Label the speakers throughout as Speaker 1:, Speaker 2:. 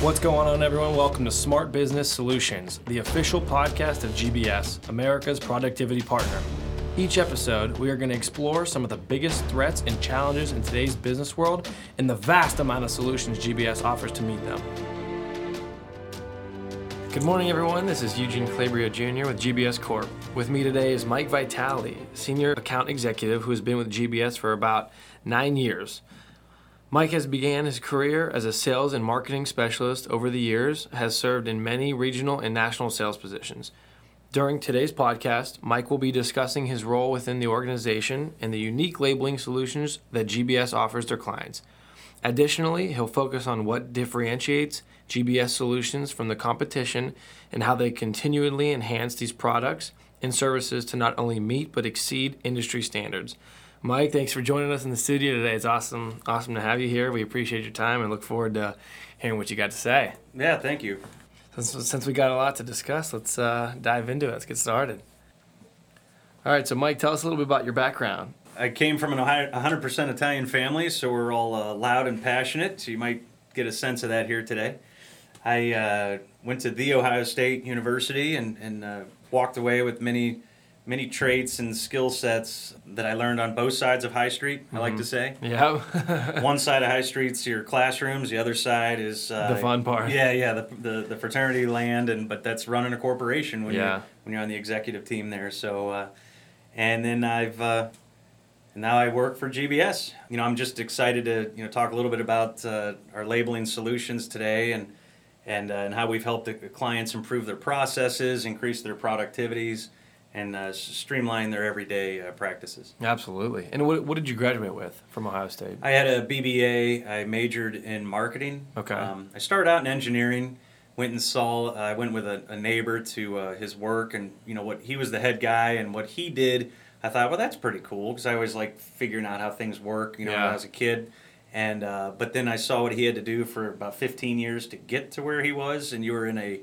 Speaker 1: What's going on, everyone? Welcome to Smart Business Solutions, the official podcast of GBS, America's productivity partner. Each episode, we are going to explore some of the biggest threats and challenges in today's business world and the vast amount of solutions GBS offers to meet them. Good morning, everyone. This is Eugene Calabria Jr. with GBS Corp. With me today is Mike Vitale, Senior Account Executive who has been with GBS for about nine years. Mike has began his career as a sales and marketing specialist over the years, has served in many regional and national sales positions. During today's podcast, Mike will be discussing his role within the organization and the unique labeling solutions that GBS offers their clients. Additionally, he'll focus on what differentiates GBS solutions from the competition and how they continually enhance these products and services to not only meet but exceed industry standards. Mike, thanks for joining us in the studio today. It's awesome, awesome to have you here. We appreciate your time and look forward to hearing what you got to say.
Speaker 2: Yeah, thank you.
Speaker 1: Since, since we got a lot to discuss, let's uh, dive into it. Let's get started. All right, so Mike, tell us a little bit about your background.
Speaker 2: I came from an 100% Italian family, so we're all uh, loud and passionate. So you might get a sense of that here today. I uh, went to the Ohio State University and, and uh, walked away with many many traits and skill sets that I learned on both sides of High Street. I like to
Speaker 1: Mm-hmm.
Speaker 2: say.
Speaker 1: Yeah.
Speaker 2: One side of High Street's your classrooms. The other side is uh,
Speaker 1: The fun part.
Speaker 2: Yeah, yeah, the, the, the fraternity land, and but that's running a corporation when
Speaker 1: Yeah.
Speaker 2: you're when you're on the executive team there. So, uh, and then I've uh, and now I work for GBS. You know, I'm just excited to you know talk a little bit about uh, our labeling solutions today and and uh, and how we've helped the clients improve their processes, increase their productivities, and uh, streamline their everyday uh, practices.
Speaker 1: Absolutely. And what, what did you graduate with from Ohio State?
Speaker 2: I had a BBA. I majored in marketing.
Speaker 1: Okay.
Speaker 2: Um, I started out in engineering. Went and saw. I went with a, a neighbor to uh, his work, and you know what he was the head guy, and what he did. I thought, well, that's pretty cool because I always like figuring out how things work. You know, when I was a kid, and uh, but then I saw what he had to do for about 15 years to get to where he was, and you were in a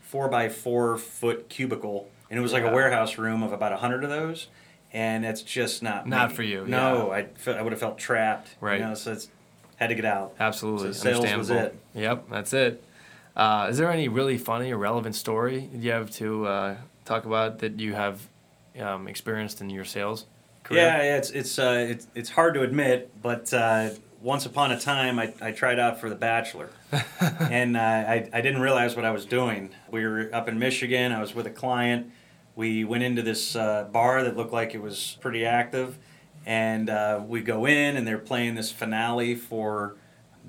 Speaker 2: four by four foot cubicle, and it was like
Speaker 1: Yeah.
Speaker 2: a warehouse room of about hundred of those, and it's just not
Speaker 1: Not
Speaker 2: me.
Speaker 1: for you,
Speaker 2: No, I fe- I would have felt trapped.
Speaker 1: Right.
Speaker 2: You know, so it's had to get out.
Speaker 1: Absolutely.
Speaker 2: So sales was
Speaker 1: Understandable. Yep, that's it. Uh, is there any really funny or relevant story you have to uh, talk about that you have um, experienced in your sales career?
Speaker 2: Yeah, yeah, it's it's uh, it's it's hard to admit, but uh, once upon a time, I, I tried out for The Bachelor, and uh, I I didn't realize what I was doing. We were up in Michigan. I was with a client. We went into this uh, bar that looked like it was pretty active, and uh, we go in, and they're playing this finale for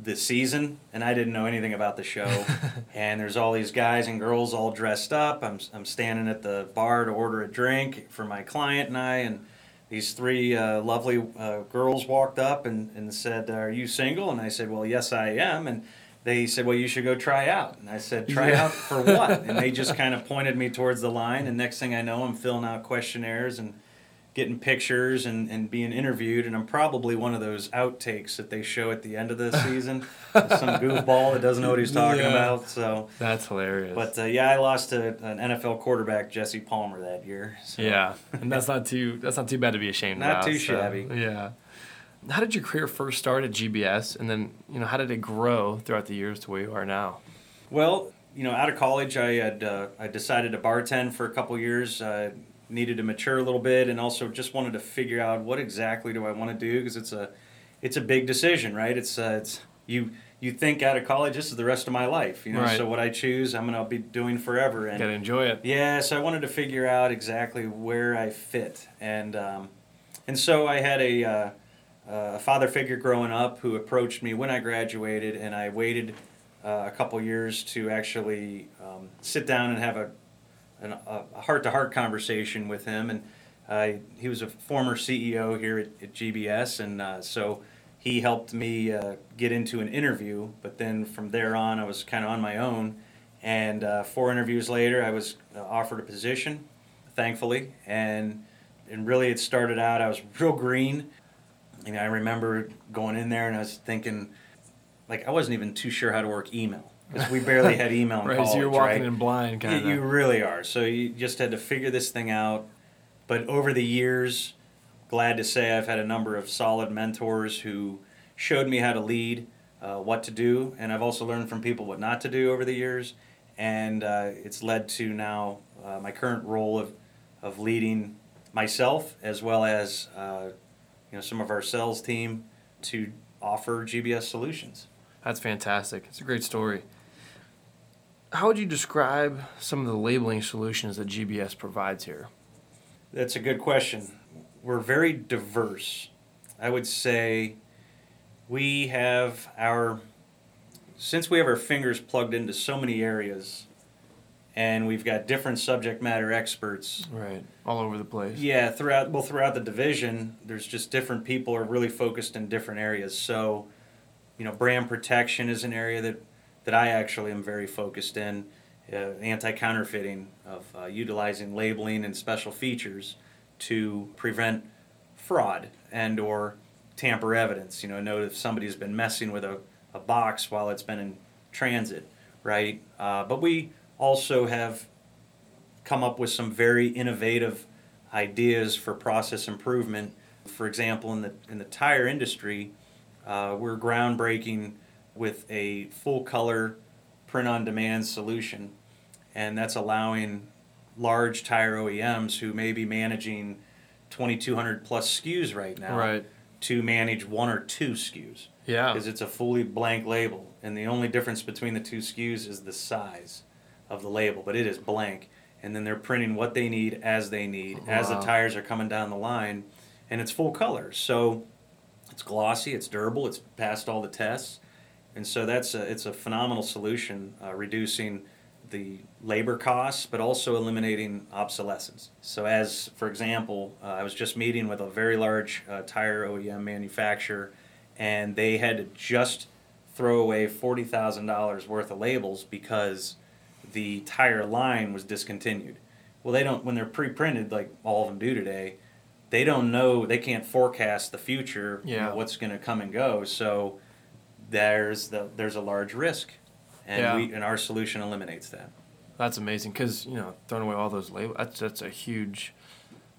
Speaker 2: the season, and I didn't know anything about the show. and there's all these guys and girls all dressed up. I'm I'm standing at the bar to order a drink for my client and I, and these three uh, lovely uh, girls walked up and, and said, "Are you single?" And I said, "Well, yes, I am." And they said, "Well, you should go try out." And I said, "Try
Speaker 1: Yeah.
Speaker 2: out for what?" And they just kind of pointed me towards the line. And next thing I know, I'm filling out questionnaires and getting pictures and, and being interviewed. And I'm probably one of those outtakes that they show at the end of the season. Some goofball that doesn't know what he's talking
Speaker 1: Yeah.
Speaker 2: about. So.
Speaker 1: That's hilarious.
Speaker 2: But uh, yeah, I lost to an NFL quarterback, Jesse Palmer, that year. So.
Speaker 1: yeah, and that's not too that's not too bad to be ashamed of.
Speaker 2: Not
Speaker 1: about.
Speaker 2: too
Speaker 1: so,
Speaker 2: shabby.
Speaker 1: Yeah. How did your career first start at GBS, and then you know how did it grow throughout the years to where you are now?
Speaker 2: Well, you know, out of college, I had uh, I decided to bartend for a couple years. I needed to mature a little bit, and also just wanted to figure out what exactly do I want to do because it's a it's a big decision, right? It's uh, it's you you think out of college, this is the rest of my life, you know.
Speaker 1: Right.
Speaker 2: So what I choose, I'm gonna be doing forever, and
Speaker 1: Gotta enjoy it.
Speaker 2: Yeah, so I wanted to figure out exactly where I fit, and um, and so I had a uh, a father figure growing up who approached me when I graduated, and I waited uh, a couple years to actually um, sit down and have a an, a heart to heart conversation with him, and uh, he was a former CEO here at, at GBS, and uh, so he helped me uh, get into an interview. But then from there on, I was kind of on my own. And uh, four interviews later, I was uh, offered a position, thankfully. And and really, it started out. I was real green. And I remember going in there, and I was thinking, like, I wasn't even too sure how to work email because we barely had email in
Speaker 1: Right,
Speaker 2: college.
Speaker 1: so you're walking
Speaker 2: right?
Speaker 1: in blind, kind
Speaker 2: You, you really are. So you just had to figure this thing out. But over the years, glad to say I've had a number of solid mentors who showed me how to lead, uh, what to do, and I've also learned from people what not to do over the years, and uh, it's led to now uh, my current role of of leading myself as well as uh, you know some of our sales team to offer GBS solutions.
Speaker 1: That's fantastic. It's a great story. How would you describe some of the labeling solutions that GBS provides here?
Speaker 2: That's a good question. We're very diverse. I would say we have our, since we have our fingers plugged into so many areas and we've got different subject matter experts.
Speaker 1: Right, all over the place.
Speaker 2: Yeah, throughout, well, throughout the division, there's just different people are really focused in different areas. So, you know, brand protection is an area that, that I actually am very focused in. Uh, anti-counterfeiting of uh, utilizing labeling and special features to prevent fraud and or tamper evidence. You know, note if somebody's been messing with a, a box while it's been in transit, right? Uh, but we also have come up with some very innovative ideas for process improvement. For example, in the in the tire industry, uh, we're groundbreaking with a full color print on demand solution and that's allowing large tire OEMs who may be managing 2,200 plus SKUs right now
Speaker 1: Right.
Speaker 2: to manage one or two SKUs
Speaker 1: Yeah.
Speaker 2: because it's a fully blank label, and the only difference between the two SKUs is the size of the label, but it is blank. And then they're printing what they need as they need as the tires are coming down the line, and it's full color. So it's glossy, it's durable, it's passed all the tests, and so that's a, it's a phenomenal solution, uh, reducing the labor costs, but also eliminating obsolescence. So, as for example, uh, I was just meeting with a very large uh, tire OEM manufacturer, and they had to just throw away forty thousand dollars worth of labels because the tire line was discontinued. Well, they don't when they're pre-printed like all of them do today. They don't know. They can't forecast the future. you know,
Speaker 1: Yeah.
Speaker 2: what's going to come and go. So there's the there's a large risk, and
Speaker 1: Yeah.
Speaker 2: we and our solution eliminates that.
Speaker 1: That's amazing because you know throwing away all those labels that's that's a huge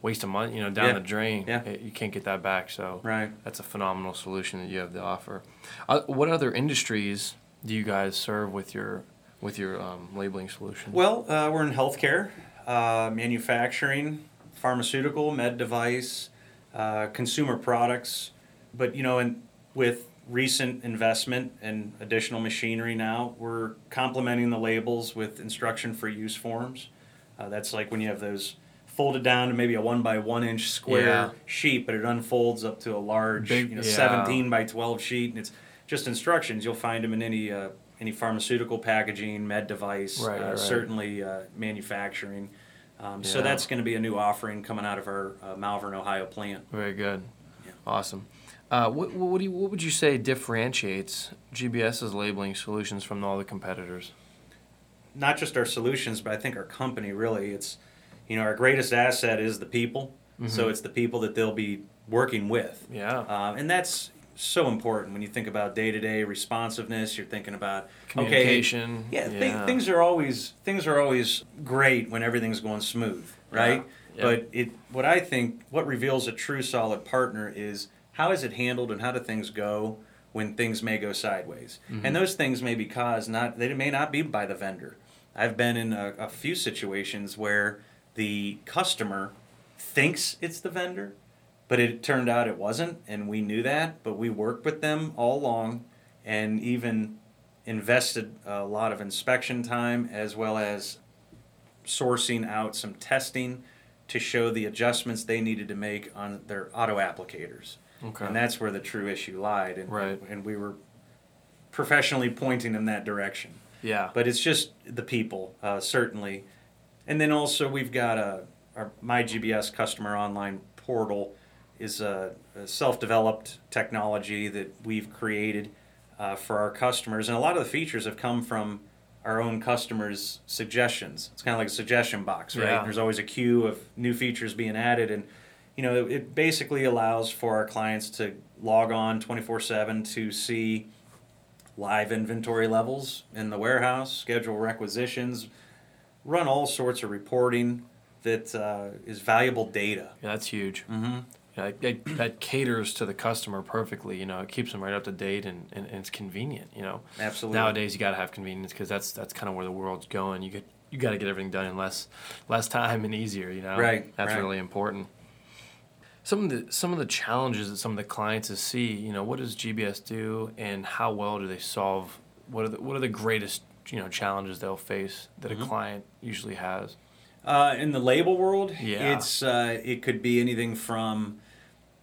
Speaker 1: waste of money. You know, down
Speaker 2: Yeah.
Speaker 1: the drain.
Speaker 2: Yeah.
Speaker 1: It- you can't get that back. So
Speaker 2: Right.
Speaker 1: that's a phenomenal solution that you have to offer. Uh, what other industries do you guys serve with your with your um, labeling solution?
Speaker 2: Well, uh, we're in healthcare, uh, manufacturing, pharmaceutical, med device, uh, consumer products. But you know, and with recent investment and additional machinery now, we're complementing the labels with instruction for use forms. Uh, that's like when you have those folded down to maybe a one by one inch square
Speaker 1: Yeah.
Speaker 2: sheet, but it unfolds up to a large,
Speaker 1: Big-
Speaker 2: you know,
Speaker 1: yeah.
Speaker 2: 17 by 12 sheet, and it's just instructions. You'll find them in any uh, any pharmaceutical packaging, med device,
Speaker 1: Right,
Speaker 2: uh,
Speaker 1: right,
Speaker 2: certainly uh, manufacturing. Um, So that's going to be a new offering coming out of our uh, Malvern, Ohio plant.
Speaker 1: Very good.
Speaker 2: Yeah.
Speaker 1: Awesome. Uh, what, what, do you, what would you say differentiates GBS's labeling solutions from all the competitors?
Speaker 2: Not just our solutions, but I think our company really. It's you know our greatest asset is the people. So
Speaker 1: Mhm.
Speaker 2: it's the people that they'll be working with.
Speaker 1: Yeah.
Speaker 2: Um, and that's so important when you think about day to day responsiveness. You're thinking about okay,
Speaker 1: Communication.
Speaker 2: yeah, thi- things are always things are always great when everything's going smooth, right?
Speaker 1: Yeah.
Speaker 2: But it what I think what reveals a true solid partner is how is it handled and how do things go when things may go sideways.
Speaker 1: Mhm.
Speaker 2: And those things may be caused not they may not be by the vendor. I've been in a, a few situations where the customer thinks it's the vendor, but it turned out it wasn't, and we knew that. But we worked with them all along, and even invested a lot of inspection time as well as sourcing out some testing to show the adjustments they needed to make on their auto applicators.
Speaker 1: Okay.
Speaker 2: And that's where the true issue lied, and
Speaker 1: Right.
Speaker 2: and we were professionally pointing in that direction
Speaker 1: yeah.
Speaker 2: but it's just the people uh, certainly and then also we've got a our MyGBS customer online portal is a, a self-developed technology that we've created uh, for our customers and a lot of the features have come from our own customers suggestions it's kind of like a suggestion box right
Speaker 1: Yeah.
Speaker 2: there's always a queue of new features being added and you know it basically allows for our clients to log on 24-7 to see live inventory levels in the warehouse, schedule requisitions, run all sorts of reporting that uh, is valuable data.
Speaker 1: Yeah, that's huge.
Speaker 2: Mm-hmm.
Speaker 1: You know, that, that caters to the customer perfectly. You know, it keeps them right up to date and, and, and it's convenient. You know,
Speaker 2: Absolutely.
Speaker 1: nowadays you got to have convenience because that's that's kind of where the world's going. You get you got to get everything done in less less time and easier. You know,
Speaker 2: Right,
Speaker 1: That's
Speaker 2: right.
Speaker 1: really important. Some of the some of the challenges that some of the clients see. You know, what does GBS do, and how well do they solve? What are the what are the greatest you know challenges they'll face that
Speaker 2: Mm-hmm.
Speaker 1: a client usually has?
Speaker 2: Uh, in the label world,
Speaker 1: Yeah.
Speaker 2: it's uh, it could be anything from,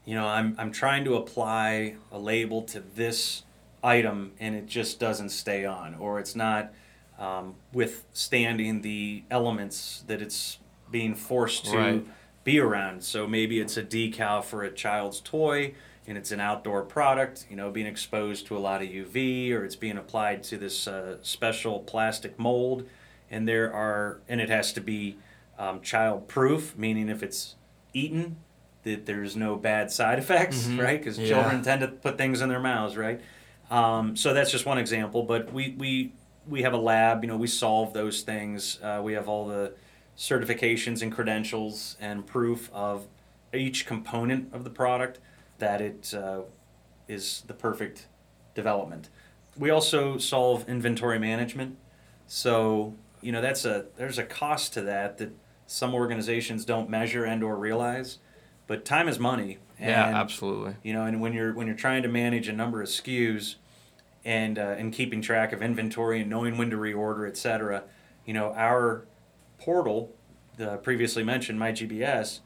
Speaker 2: you know, I'm I'm trying to apply a label to this item and it just doesn't stay on, or it's not um, withstanding the elements that it's being forced to
Speaker 1: Right.
Speaker 2: be around. So maybe it's a decal for a child's toy and it's an outdoor product, you know, being exposed to a lot of UV or it's being applied to this uh, special plastic mold. And there are, and it has to be um, child proof, meaning if it's eaten, that there's no bad side effects,
Speaker 1: Mhm.
Speaker 2: right? Because
Speaker 1: Yeah.
Speaker 2: children tend to put things in their mouths, right? Um, so that's just one example. But we, we, we have a lab, you know, we solve those things. Uh, we have all the certifications and credentials and proof of each component of the product that it uh, is the perfect development. We also solve inventory management. So, you know, that's a there's a cost to that that some organizations don't measure and or realize, but time is money.
Speaker 1: yeah, absolutely.
Speaker 2: You know, and when you're when you're trying to manage a number of SKUs and uh, and keeping track of inventory and knowing when to reorder, et cetera, you know, our portal, the previously mentioned MyGBS,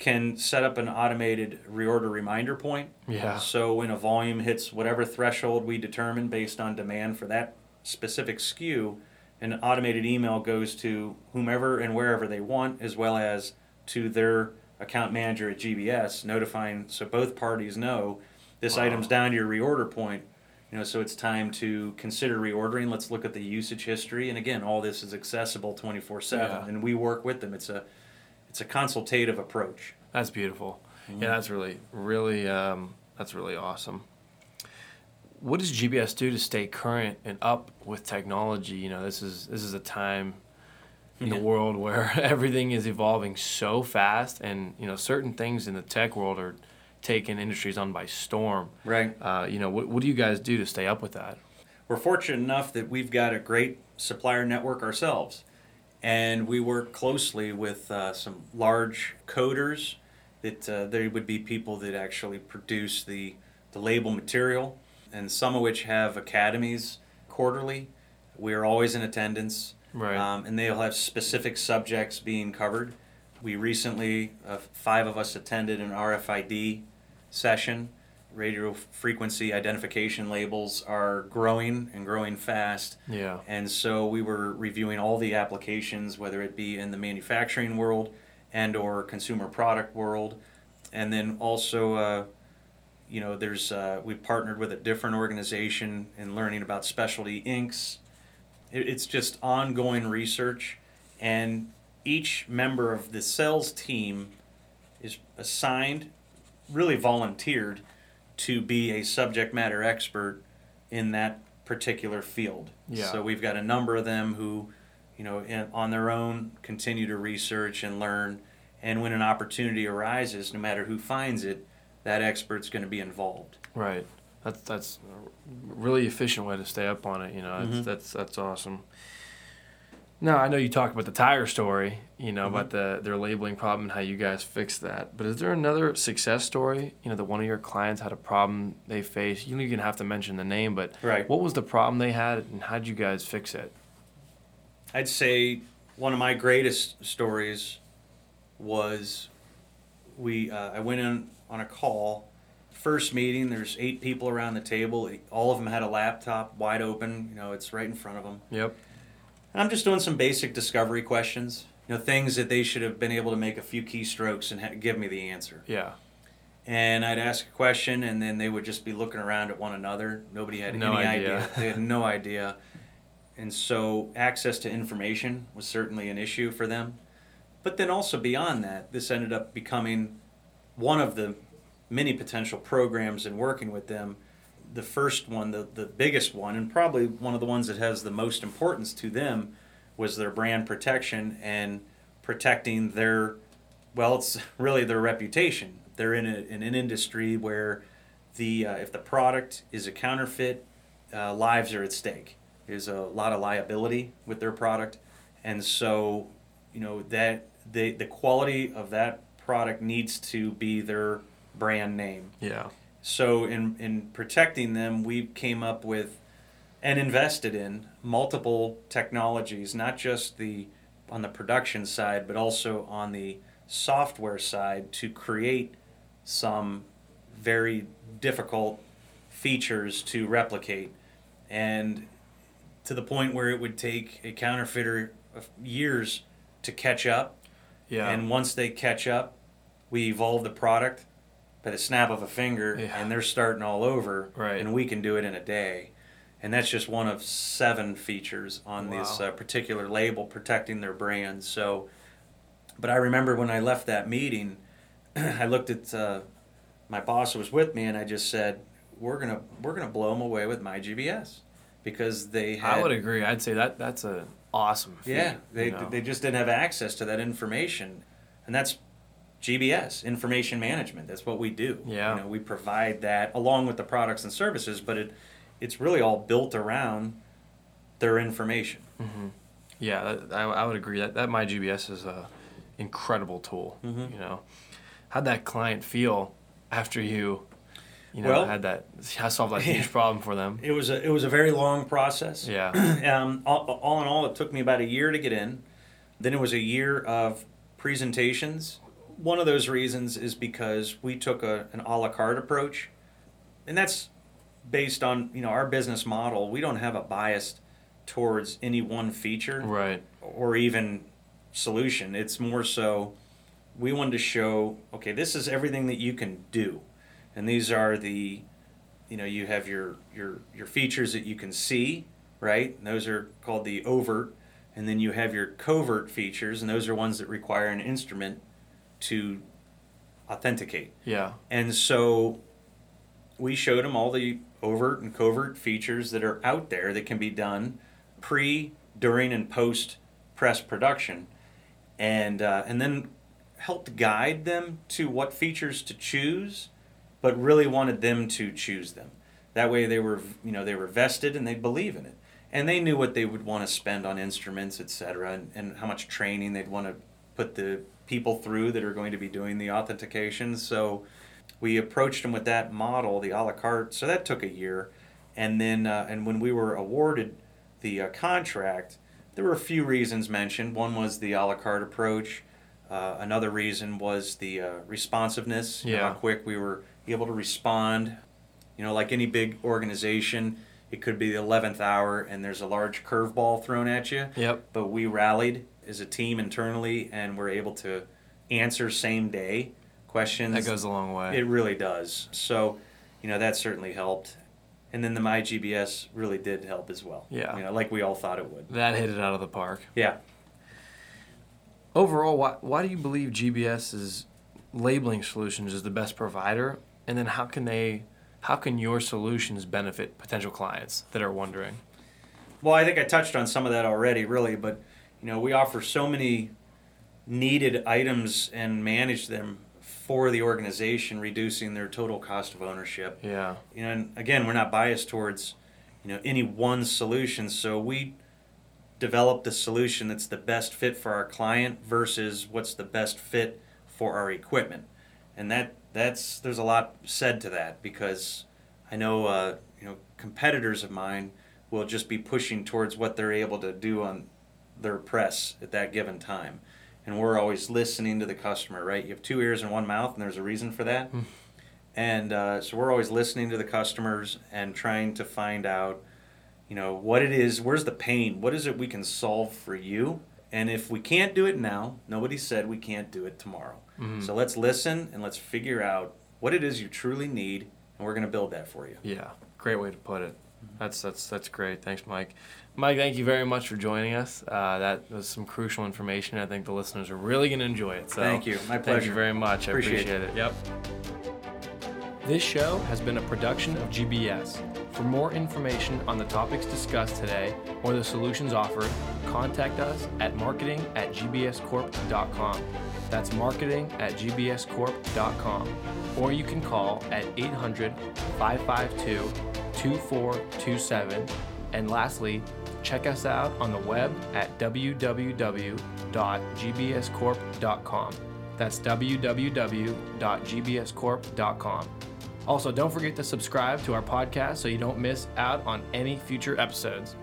Speaker 2: can set up an automated reorder reminder point.
Speaker 1: Yeah.
Speaker 2: So when a volume hits whatever threshold we determine based on demand for that specific SKU, an automated email goes to whomever and wherever they want, as well as to their account manager at GBS, notifying so both parties know this
Speaker 1: Wow.
Speaker 2: item's down to your reorder point. You know, so it's time to consider reordering. Let's look at the usage history, and again, all this is accessible twenty four seven, and we work with them. It's a it's a consultative approach.
Speaker 1: That's beautiful.
Speaker 2: Mm-hmm.
Speaker 1: Yeah, that's really, really, um, that's really awesome. What does GBS do to stay current and up with technology? You know, this is this is a time in the world where everything is evolving so fast, and you know, certain things in the tech world are taking industries on by storm.
Speaker 2: Right.
Speaker 1: Uh, you know, what what do you guys do to stay up with that?
Speaker 2: we're fortunate enough that we've got a great supplier network ourselves. And we work closely with uh, some large coaters that uh, they would be people that actually produce the, the label material, and some of which have academies quarterly. We are always in attendance.
Speaker 1: Right.
Speaker 2: Um, and they'll have specific subjects being covered. We recently, uh, five of us attended an RFID session. Radio frequency identification labels are growing and growing fast.
Speaker 1: Yeah.
Speaker 2: And so we were reviewing all the applications, whether it be in the manufacturing world and or consumer product world. And then also, uh, you know, there's uh, we partnered with a different organization in learning about specialty inks. It, it's just ongoing research, and each member of the sales team is assigned, really volunteered, to be a subject matter expert in that particular field.
Speaker 1: Yeah.
Speaker 2: So we've got a number of them who, you know, in, on their own continue to research and learn. And when an opportunity arises, no matter who finds it, that expert's going to be involved.
Speaker 1: Right. That's that's a really efficient way to stay up on it. You know, that's
Speaker 2: Mhm.
Speaker 1: that's, that's awesome. Now I know you talked about the tire story. You know
Speaker 2: Mm-hmm.
Speaker 1: about the their labeling problem and how you guys fixed that. But is there another success story? You know that one of your clients had a problem they faced. You don't even have to mention the name, but
Speaker 2: Right.
Speaker 1: what was the problem they had and how did you guys fix it?
Speaker 2: I'd say one of my greatest stories was we uh, I went in on a call. First meeting, there's eight people around the table. All of them had a laptop wide open. You know, it's right in front of them.
Speaker 1: Yep.
Speaker 2: And I'm just doing some basic discovery questions. You know, things that they should have been able to make a few keystrokes and ha- give me the answer.
Speaker 1: Yeah.
Speaker 2: And I'd ask a question, and then they would just be looking around at one another. Nobody had
Speaker 1: No
Speaker 2: any
Speaker 1: idea.
Speaker 2: idea. They had no idea. And so, access to information was certainly an issue for them. But then, also beyond that, this ended up becoming one of the many potential programs in working with them. The first one, the, the biggest one, and probably one of the ones that has the most importance to them, was their brand protection and protecting their, well, it's really their reputation they're in, a, in an industry where the uh, if the product is a counterfeit, uh, lives are at stake. There's a lot of liability with their product, and so you know that the the quality of that product needs to be their brand name.
Speaker 1: Yeah.
Speaker 2: So in in protecting them, we came up with and invested in multiple technologies, not just the on the production side, but also on the software side to create some very difficult features to replicate and to the point where it would take a counterfeiter years to catch up
Speaker 1: Yeah.
Speaker 2: and once they catch up we evolve the product by the snap of a finger
Speaker 1: Yeah.
Speaker 2: and they're starting all over
Speaker 1: Right.
Speaker 2: and we can do it in a day and that's just one of seven features on this uh, particular label protecting their brand so but i remember when i left that meeting i looked at uh, my boss who was with me and i just said we're gonna we're gonna blow them away with MyGBS because they had
Speaker 1: I would agree. I'd say that that's an awesome. Feat,
Speaker 2: yeah, they,
Speaker 1: you know?
Speaker 2: they just didn't have access to that information. And that's GBS, information management. That's what we do.
Speaker 1: Yeah.
Speaker 2: You know, we provide that along with the products and services, but it it's really all built around their information.
Speaker 1: Mm-hmm. Yeah, I, I would agree that that MyGBS is a incredible tool.
Speaker 2: Mhm.
Speaker 1: You know, how'd that client feel after you, you know,
Speaker 2: Well-
Speaker 1: had that I solved that huge problem for them?
Speaker 2: It was a it was a very long process.
Speaker 1: Yeah,
Speaker 2: um, all, all in all, it took me about a year to get in. Then it was a year of presentations. One of those reasons is because we took a, an a la carte approach, and that's based on you know our business model. We don't have a bias towards any one feature
Speaker 1: right.
Speaker 2: or even solution. It's more so we wanted to show okay, this is everything that you can do, and these are the you know you have your your your features that you can see right? And those are called the overt. And then you have your covert features and those are ones that require an instrument to authenticate.
Speaker 1: Yeah,
Speaker 2: and so we showed them all the overt and covert features that are out there that can be done pre, during, and post press production, and uh, and then helped guide them to what features to choose, but really wanted them to choose them. That way, they were you know they were vested and they believe in it, and they knew what they would want to spend on instruments, etc., and, and how much training they'd want to put the people through that are going to be doing the authentication. So we approached them with that model, the a la carte. So that took a year, and then uh, and when we were awarded the uh, contract, there were a few reasons mentioned. One was the a la carte approach. Uh, another reason was the uh, responsiveness. you know, how quick we were able to respond. You know, like any big organization, it could be the eleventh hour, and there's a large curveball thrown at you
Speaker 1: yep,
Speaker 2: but we rallied as a team internally and were able to answer same day questions.
Speaker 1: that goes a long way.
Speaker 2: It really does. So, you know, that certainly helped. And then the MyGBS really did help as well.
Speaker 1: Yeah.
Speaker 2: You know, like we all thought it would.
Speaker 1: that hit it out of the park.
Speaker 2: Yeah.
Speaker 1: Overall, why why do you believe GBS's labeling solutions is the best provider? And then how can they, how can your solutions benefit potential clients that are wondering?
Speaker 2: Well, I think I touched on some of that already, really, but you know, we offer so many needed items and manage them for the organization, reducing their total cost of ownership.
Speaker 1: Yeah,
Speaker 2: you know, and again, we're not biased towards, you know, any one solution. So we develop the solution that's the best fit for our client versus what's the best fit for our equipment, and that that's there's a lot said to that because I know uh, you know competitors of mine will just be pushing towards what they're able to do on their press at that given time. And we're always listening to the customer, right? You have two ears and one mouth, and there's a reason for that. And uh, so we're always listening to the customers and trying to find out, you know, what it is, where's the pain, what is it we can solve for you. And if we can't do it now, nobody said we can't do it tomorrow. So let's listen and let's figure out what it is you truly need, and we're going to build that for you.
Speaker 1: yeah, great way to put it. That's that's that's great. Thanks, Mike. Mike, thank you very much for joining us. Uh, that was some crucial information. I think the listeners are really going to enjoy it. So
Speaker 2: Thank you. My pleasure.
Speaker 1: Thank you very much. I
Speaker 2: Appreciate
Speaker 1: appreciate it. Yep. This show has been a production of GBS. For more information on the topics discussed today or the solutions offered, contact us at marketing at gbscorp.com. That's marketing at gbscorp.com. Or you can call at 800 552 2427. And lastly, check us out on the web at www.gbscorp.com. That's www.gbscorp.com. Also, don't forget to subscribe to our podcast so you don't miss out on any future episodes.